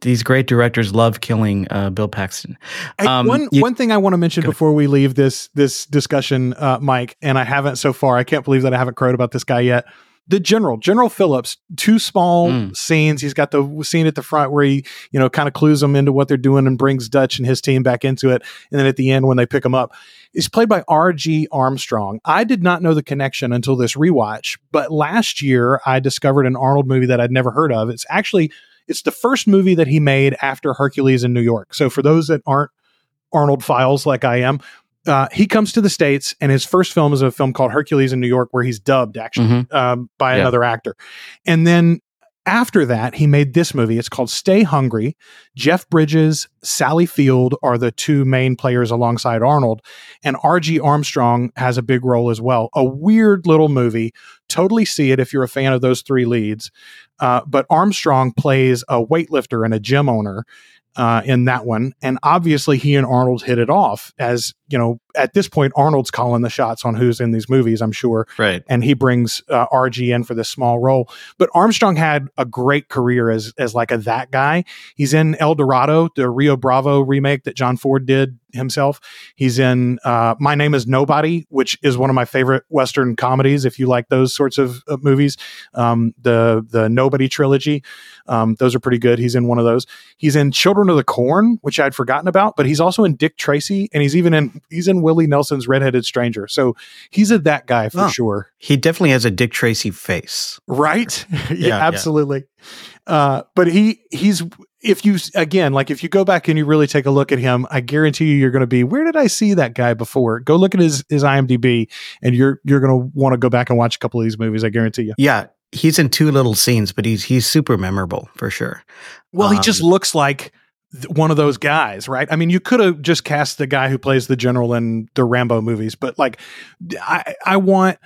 these great directors love killing uh, Bill Paxton. Um, one you- one thing I want to mention Go ahead. before we leave this this discussion, uh, Mike, and I haven't so far. I can't believe that I haven't crowed about this guy yet. The general, General Phillips, two small Mm. scenes. He's got the scene at the front where he, you know, kind of clues them into what they're doing and brings Dutch and his team back into it. And then at the end, when they pick him up, is played by R.G. Armstrong. I did not know the connection until this rewatch, but last year I discovered an Arnold movie that I'd never heard of. It's actually it's the first movie that he made after Hercules in New York. So for those that aren't Arnold files like I am. Uh, he comes to the states, and his first film is a film called Hercules in New York, where he's dubbed actually Mhm. um, by Yeah. another actor. And then after that, he made this movie. It's called Stay Hungry. Jeff Bridges, Sally Field are the two main players alongside Arnold, and R.G. Armstrong has a big role as well. A weird little movie. Totally see it if you're a fan of those three leads. Uh, but Armstrong plays a weightlifter and a gym owner uh, in that one. And obviously, he and Arnold hit it off. As you know, at this point, Arnold's calling the shots on who's in these movies, I'm sure. right. And he brings uh, RG in for this small role. But Armstrong had a great career as as like a that guy. He's in El Dorado, the Rio Bravo remake that John Ford did himself. He's in uh, My Name Is Nobody, which is one of my favorite Western comedies. If you like those sorts of, of movies, um, the the Nobody trilogy, um, those are pretty good. He's in one of those. He's in Children of the Corn, which I'd forgotten about, but he's also in Dick Tracy, and he's even in he's in Willie Nelson's Redheaded Stranger. So he's a that guy for Oh. sure, He definitely has a Dick Tracy face. right? [laughs] yeah, yeah. absolutely. Uh, but he he's if you again like if you go back and you really take a look at him, I guarantee you you're going to be where did I see that guy before? Go look at his his IMDb, and you're you're going to want to go back and watch a couple of these movies. I guarantee you. Yeah, he's in two little scenes, but he's he's super memorable for sure. Well, he just Um, looks like one of those guys, right? I mean, you could have just cast the guy who plays the general in the Rambo movies, but like, I, I want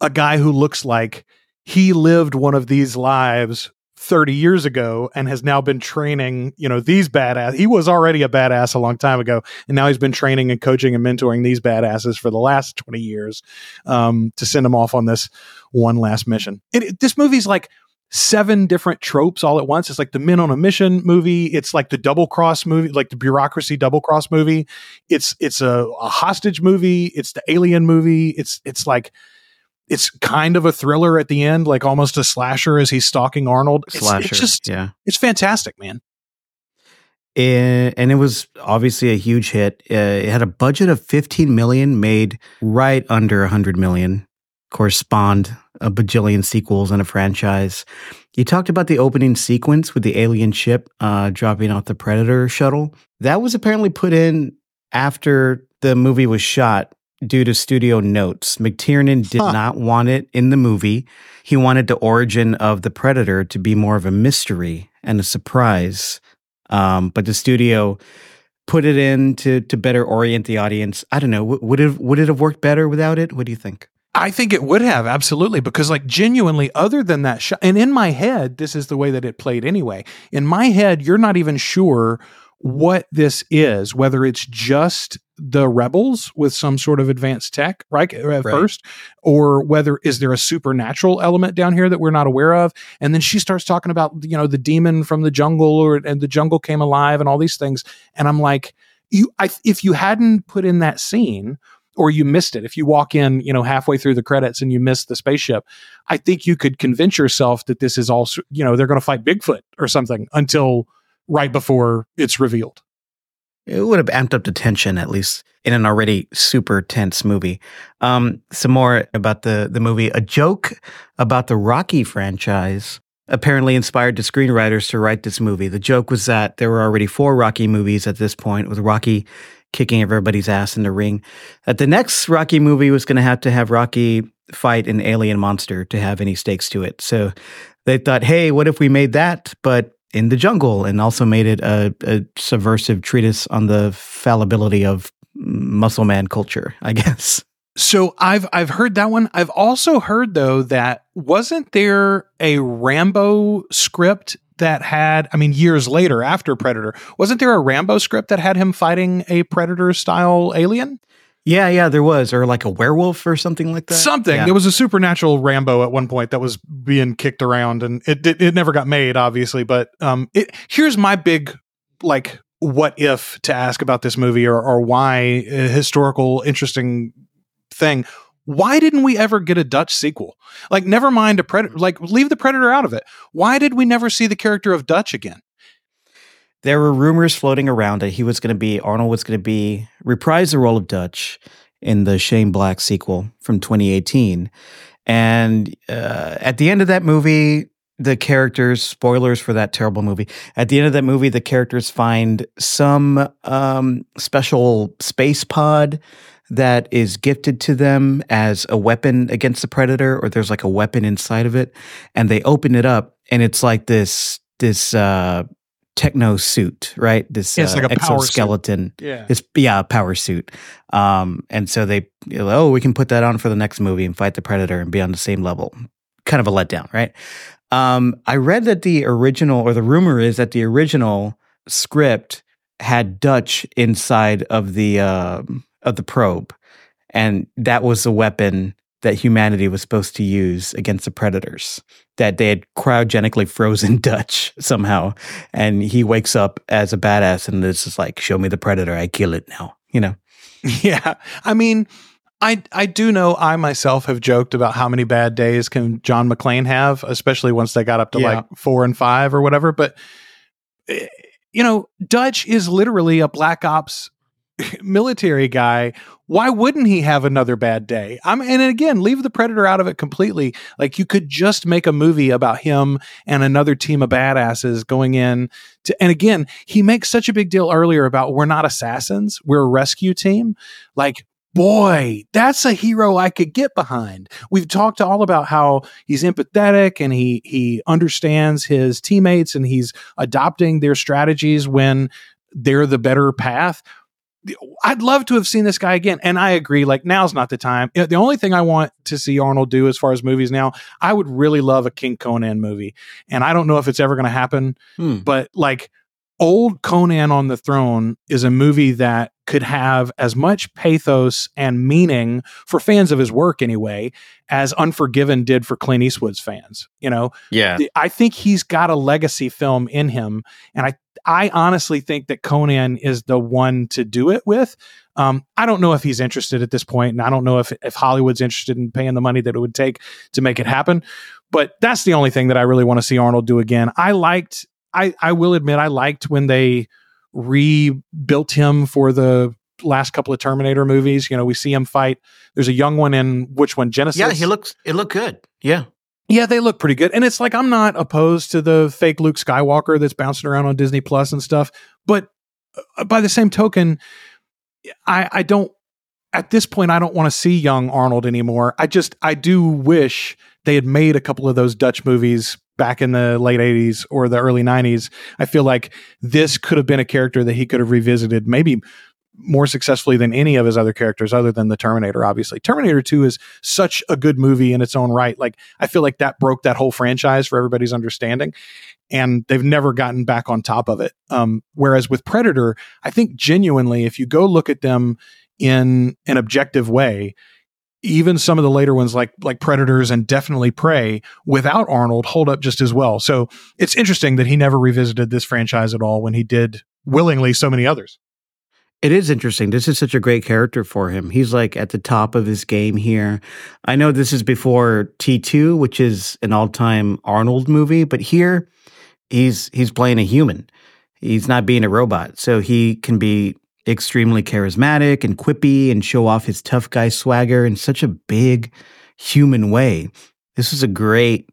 a guy who looks like he lived one of these lives 30 years ago and has now been training, you know, these badass. He was already a badass a long time ago, and now he's been training and coaching and mentoring these badasses for the last 20 years um, to send them off on this one last mission. It, it- this movie's like seven different tropes all at once. It's like the men on a mission movie. It's like the double cross movie, like the bureaucracy double cross movie. It's it's a, a hostage movie. It's the alien movie. It's it's like it's kind of a thriller at the end, like almost a slasher as he's stalking Arnold. It's, Slasher. it's just yeah. it's fantastic, man. Eh, and it was obviously a huge hit. Uh, it had a budget of 15 million, made right under 100 million. Correspond a bajillion sequels and a franchise. You talked about the opening sequence with the alien ship uh, dropping off the Predator shuttle. That was apparently put in after the movie was shot due to studio notes. McTiernan did Huh. not want it in the movie. He wanted the origin of the Predator to be more of a mystery and a surprise. Um, but the studio put it in to to better orient the audience. I don't know. Would it would it have worked better without it? What do you think? I think it would have absolutely because, like, genuinely, other than that shot, and in my head, this is the way that it played anyway. In my head, you're not even sure what this is, whether it's just the rebels with some sort of advanced tech, right? At Right. first, or whether is there a supernatural element down here that we're not aware of? And then she starts talking about, you know, the demon from the jungle, or and the jungle came alive, and all these things. And I'm like, you, I, if you hadn't put in that scene, or you missed it. If you walk in, you know, halfway through the credits and you miss the spaceship, I think you could convince yourself that this is also, you know, they're going to fight Bigfoot or something until right before it's revealed. It would have amped up the tension at least in an already super tense movie. Um, some more about the the movie. A joke about the Rocky franchise apparently inspired the screenwriters to write this movie. The joke was that there were already four Rocky movies at this point, with Rocky kicking everybody's ass in the ring. That the next Rocky movie was going to have to have Rocky fight an alien monster to have any stakes to it. So they thought, hey, what if we made that, but in the jungle, and also made it a, a subversive treatise on the fallibility of muscle man culture, I [laughs] guess. So I've I've heard that one. I've also heard though that wasn't there a Rambo script that had I mean years later after Predator, wasn't there a Rambo script that had him fighting a Predator style alien? Yeah, yeah, there was, or like a werewolf or something like that. Something. Yeah. There was a supernatural Rambo at one point that was being kicked around, and it it, it never got made, obviously. But um, it here's my big like what if to ask about this movie or or why a historical interesting thing. Why didn't we ever get a Dutch sequel? Like, never mind a predator. Like, leave the predator out of it. Why did we never see the character of Dutch again? there were rumors floating around that he was going to be Arnold was going to be reprise the role of Dutch in the Shane Black sequel from 2018, and uh, at the end of that movie, the characters spoilers for that terrible movie. At the end of that movie, the characters find some um, special space pod that is gifted to them as a weapon against the predator, or there's like a weapon inside of it, and they open it up, and it's like this this. Uh, techno suit, right? This Yeah, it's uh, like a power suit. exoskeleton. Yeah. It's yeah, a power suit. Um, and so they, you know, oh, we can put that on for the next movie and fight the predator and be on the same level. Kind of a letdown, right? Um, I read that the original, or the rumor is that the original script had Dutch inside of the um of the probe, and that was the weapon that humanity was supposed to use against the predators. That they had cryogenically frozen [laughs] Dutch somehow, and he wakes up as a badass, and this is like, "Show me the predator, I kill it now." You know. [laughs] Yeah. I mean, I I do know I myself have joked about how many bad days can John McClane have, especially once they got up to Yeah. like four and five or whatever. But eh, you know, Dutch is literally a black ops [laughs] military guy. Why wouldn't he have another bad day? I'm and again, leave the predator out of it completely. Like you could just make a movie about him and another team of badasses going in to and again, he makes such a big deal earlier about we're not assassins, we're a rescue team. Like boy, that's a hero I could get behind. We've talked all about how he's empathetic and he he understands his teammates and he's adopting their strategies when they're the better path. I'd love to have seen this guy again. And I agree, like now's not the time. The only thing I want to see Arnold do as far as movies now, I would really love a King Conan movie. And I don't know if it's ever going to happen, Hmm. but like old Conan on the Throne is a movie that could have as much pathos and meaning for fans of his work anyway as Unforgiven did for Clint Eastwood's fans. You know, Yeah. I think he's got a legacy film in him, and I I honestly think that Conan is the one to do it with. Um, I don't know if he's interested at this point, and I don't know if if Hollywood's interested in paying the money that it would take to make it happen. But that's the only thing that I really want to see Arnold do again. I liked. I I will admit I liked when they rebuilt him for the last couple of Terminator movies. You know, we see him fight. There's a young one in which one Genisys. Yeah, he looks. It looked good. Yeah. Yeah, they look pretty good. And it's like I'm not opposed to the fake Luke Skywalker that's bouncing around on Disney Plus and stuff, but uh, by the same token, I I don't at this point I don't want to see young Arnold anymore. I just I do wish they had made a couple of those Dutch movies back in the late 80s or the early 90s. I feel like this could have been a character that he could have revisited maybe more successfully than any of his other characters other than the Terminator obviously. Terminator 2 is such a good movie in its own right. Like I feel like that broke that whole franchise for everybody's understanding and they've never gotten back on top of it. Um, whereas with Predator, I think genuinely if you go look at them in an objective way, even some of the later ones like like Predators and definitely Prey without Arnold hold up just as well. So it's interesting that he never revisited this franchise at all when he did willingly so many others. It is interesting. This is such a great character for him. He's like at the top of his game here. I know this is before T2, which is an all-time Arnold movie, but here he's he's playing a human. He's not being a robot. So he can be extremely charismatic and quippy and show off his tough guy swagger in such a big human way. This is a great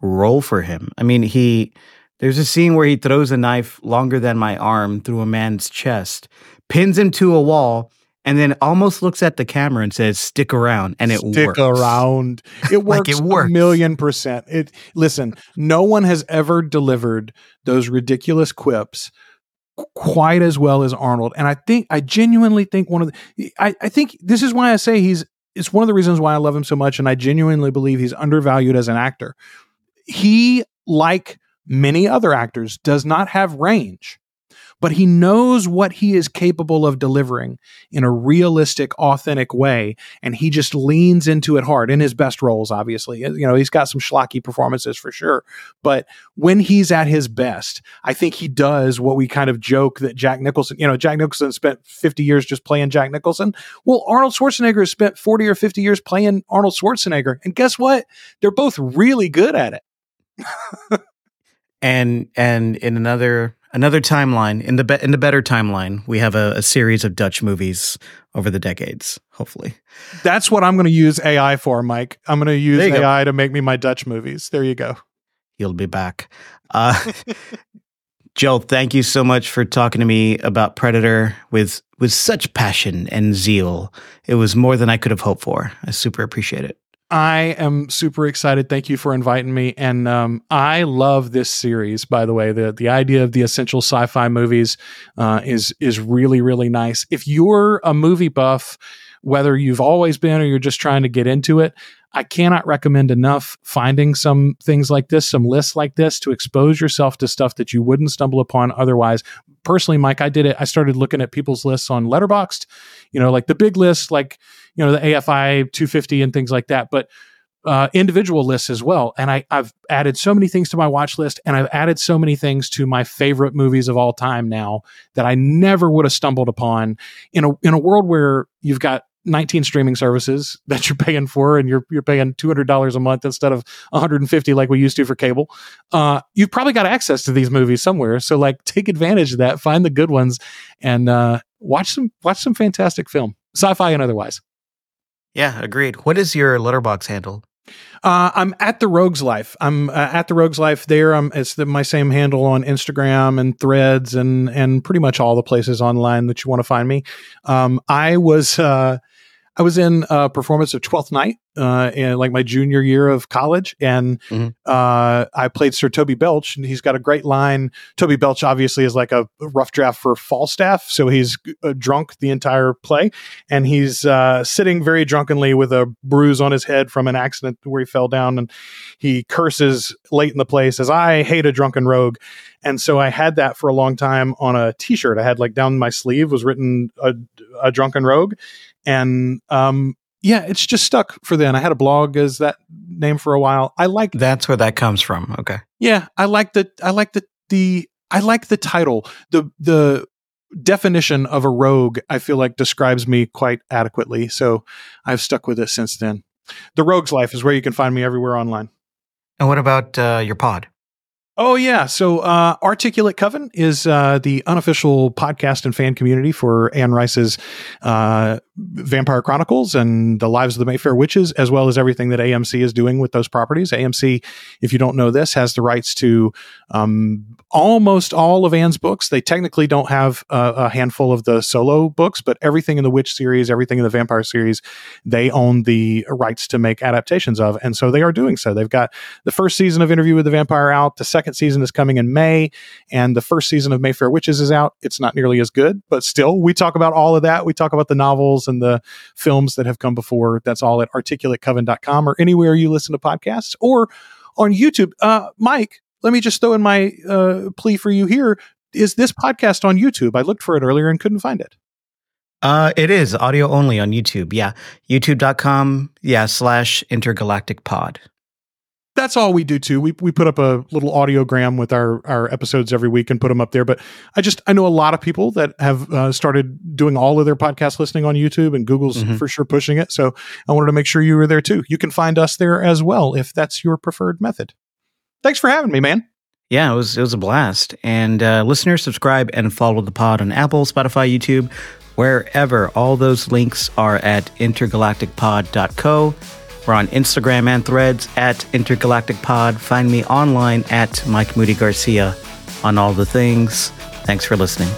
role for him. I mean, he there's a scene where he throws a knife longer than my arm through a man's chest pins him to a wall, and then almost looks at the camera and says, "Stick around," and it. Stick works. around. It [laughs] Like, works, it works. a million percent. It listen, no one has ever delivered those ridiculous quips quite as well as Arnold. And I think I genuinely think one of the I, I think this is why I say he's it's one of the reasons why I love him so much, and I genuinely believe he's undervalued as an actor. He, like many other actors, does not have range. But he knows what he is capable of delivering in a realistic, authentic way. And he just leans into it hard in his best roles, obviously. You know, he's got some schlocky performances for sure. But when he's at his best, I think he does what we kind of joke that Jack Nicholson, you know, Jack Nicholson spent 50 years just playing Jack Nicholson. Well, Arnold Schwarzenegger has spent 40 or 50 years playing Arnold Schwarzenegger. And guess what? They're both really good at it. [laughs] and and in another another timeline. In the be- in the better timeline we have a, a, series of dutch movies over the decades hopefully. That's what i'm going to use ai for mike. I'm going to use ai go. to make me my dutch movies. There you go. You'll be back. Uh, [laughs] joe thank you so much for talking to me about predator with with such passion and zeal. It was more than i could have hoped for. I super appreciate it I am super excited. Thank you for inviting me. And um, I love this series. By the way, the the idea of the essential sci-fi movies uh, is is really really nice. If you're a movie buff, whether you've always been or you're just trying to get into it, I cannot recommend enough finding some things like this, some lists like this to expose yourself to stuff that you wouldn't stumble upon otherwise. Personally, Mike, I did it. I started looking at people's lists on Letterboxd, you know, like the big list, like you know the AFI 250 and things like that, but uh, individual lists as well. And I, I've added so many things to my watch list, and I've added so many things to my favorite movies of all time now that I never would have stumbled upon in a in a world where you've got 19 streaming services [laughs] that you're paying for and you're you're paying $200 a month instead of 150 like we used to for cable. Uh, you've probably got access to these movies somewhere. So like [laughs] take advantage of that find the good ones and uh, watch some watch some fantastic film sci-fi and otherwise yeah, agreed. What is your Letterboxd handle? Uh, I'm at the Rogues Life. I'm uh, at the Rogues Life there. Um, it's the, my same handle on Instagram and Threads and and pretty much all the places online that you want to find me. Um, I was uh, I was in a performance of Twelfth Night uh, in like my junior year of college, and mm-hmm. uh, I played Sir Toby Belch, and he's got a great line. Toby Belch obviously is like a rough draft for Falstaff, so he's uh, drunk the entire play, and he's uh, sitting very drunkenly with a bruise on his head from an accident where he fell down, and he curses late in the play, says, "I hate a drunken rogue," and so I had that for a long time on a T-shirt. I had like down my sleeve was written a, a drunken rogue, and um, yeah, it's just stuck for then. I had a blog as that name for a while. I like that's where that comes from. Okay. Yeah, I like the I like the the I like the title. The the definition of a rogue I feel like describes me quite adequately. So I've stuck with it since then. The Rogue's Life is where you can find me everywhere online. And what about uh, your pod? Oh yeah, so uh, Articulate Coven is uh, the unofficial podcast and fan community for Anne Rice's uh, Vampire Chronicles and the Lives of the Mayfair Witches, as well as everything that AMC is doing with those properties. AMC, if you don't know this, has the rights to um, almost all of Anne's books. They technically don't have a handful of the solo books, but everything in the Witch series, everything in the Vampire series, they own the rights to make adaptations of, and so they are doing so. They've got the first season of Interview with the Vampire out, the second season is coming in May, and the first season of Mayfair Witches is out. It's not nearly as good, but still, we talk about all of that. We talk about the novels and the films that have come before. That's all at articulatecoven.com or anywhere you listen to podcasts or on YouTube. Uh, Mike, let me just throw in my uh, plea for you here. Is this podcast on YouTube? I looked for it earlier and couldn't find it. Uh, it is audio only on YouTube. Yeah. YouTube.com. Yeah. Slash intergalactic pod that's all we do too. We we put up a little audiogram with our our episodes every week and put them up there. But I just I know a lot of people that have uh, started doing all of their podcast listening on YouTube, and Google's mm-hmm. for sure pushing it. So I wanted to make sure you were there too. You can find us there as well if that's your preferred method. Thanks for having me, man. Yeah, it was it was a blast. And uh, listeners, subscribe and follow the pod on Apple, Spotify, YouTube, wherever. All those links are at intergalacticpod.co. We're on Instagram and threads at Intergalactic Pod. Find me online at Mike Moody Garcia on all the things. Thanks for listening.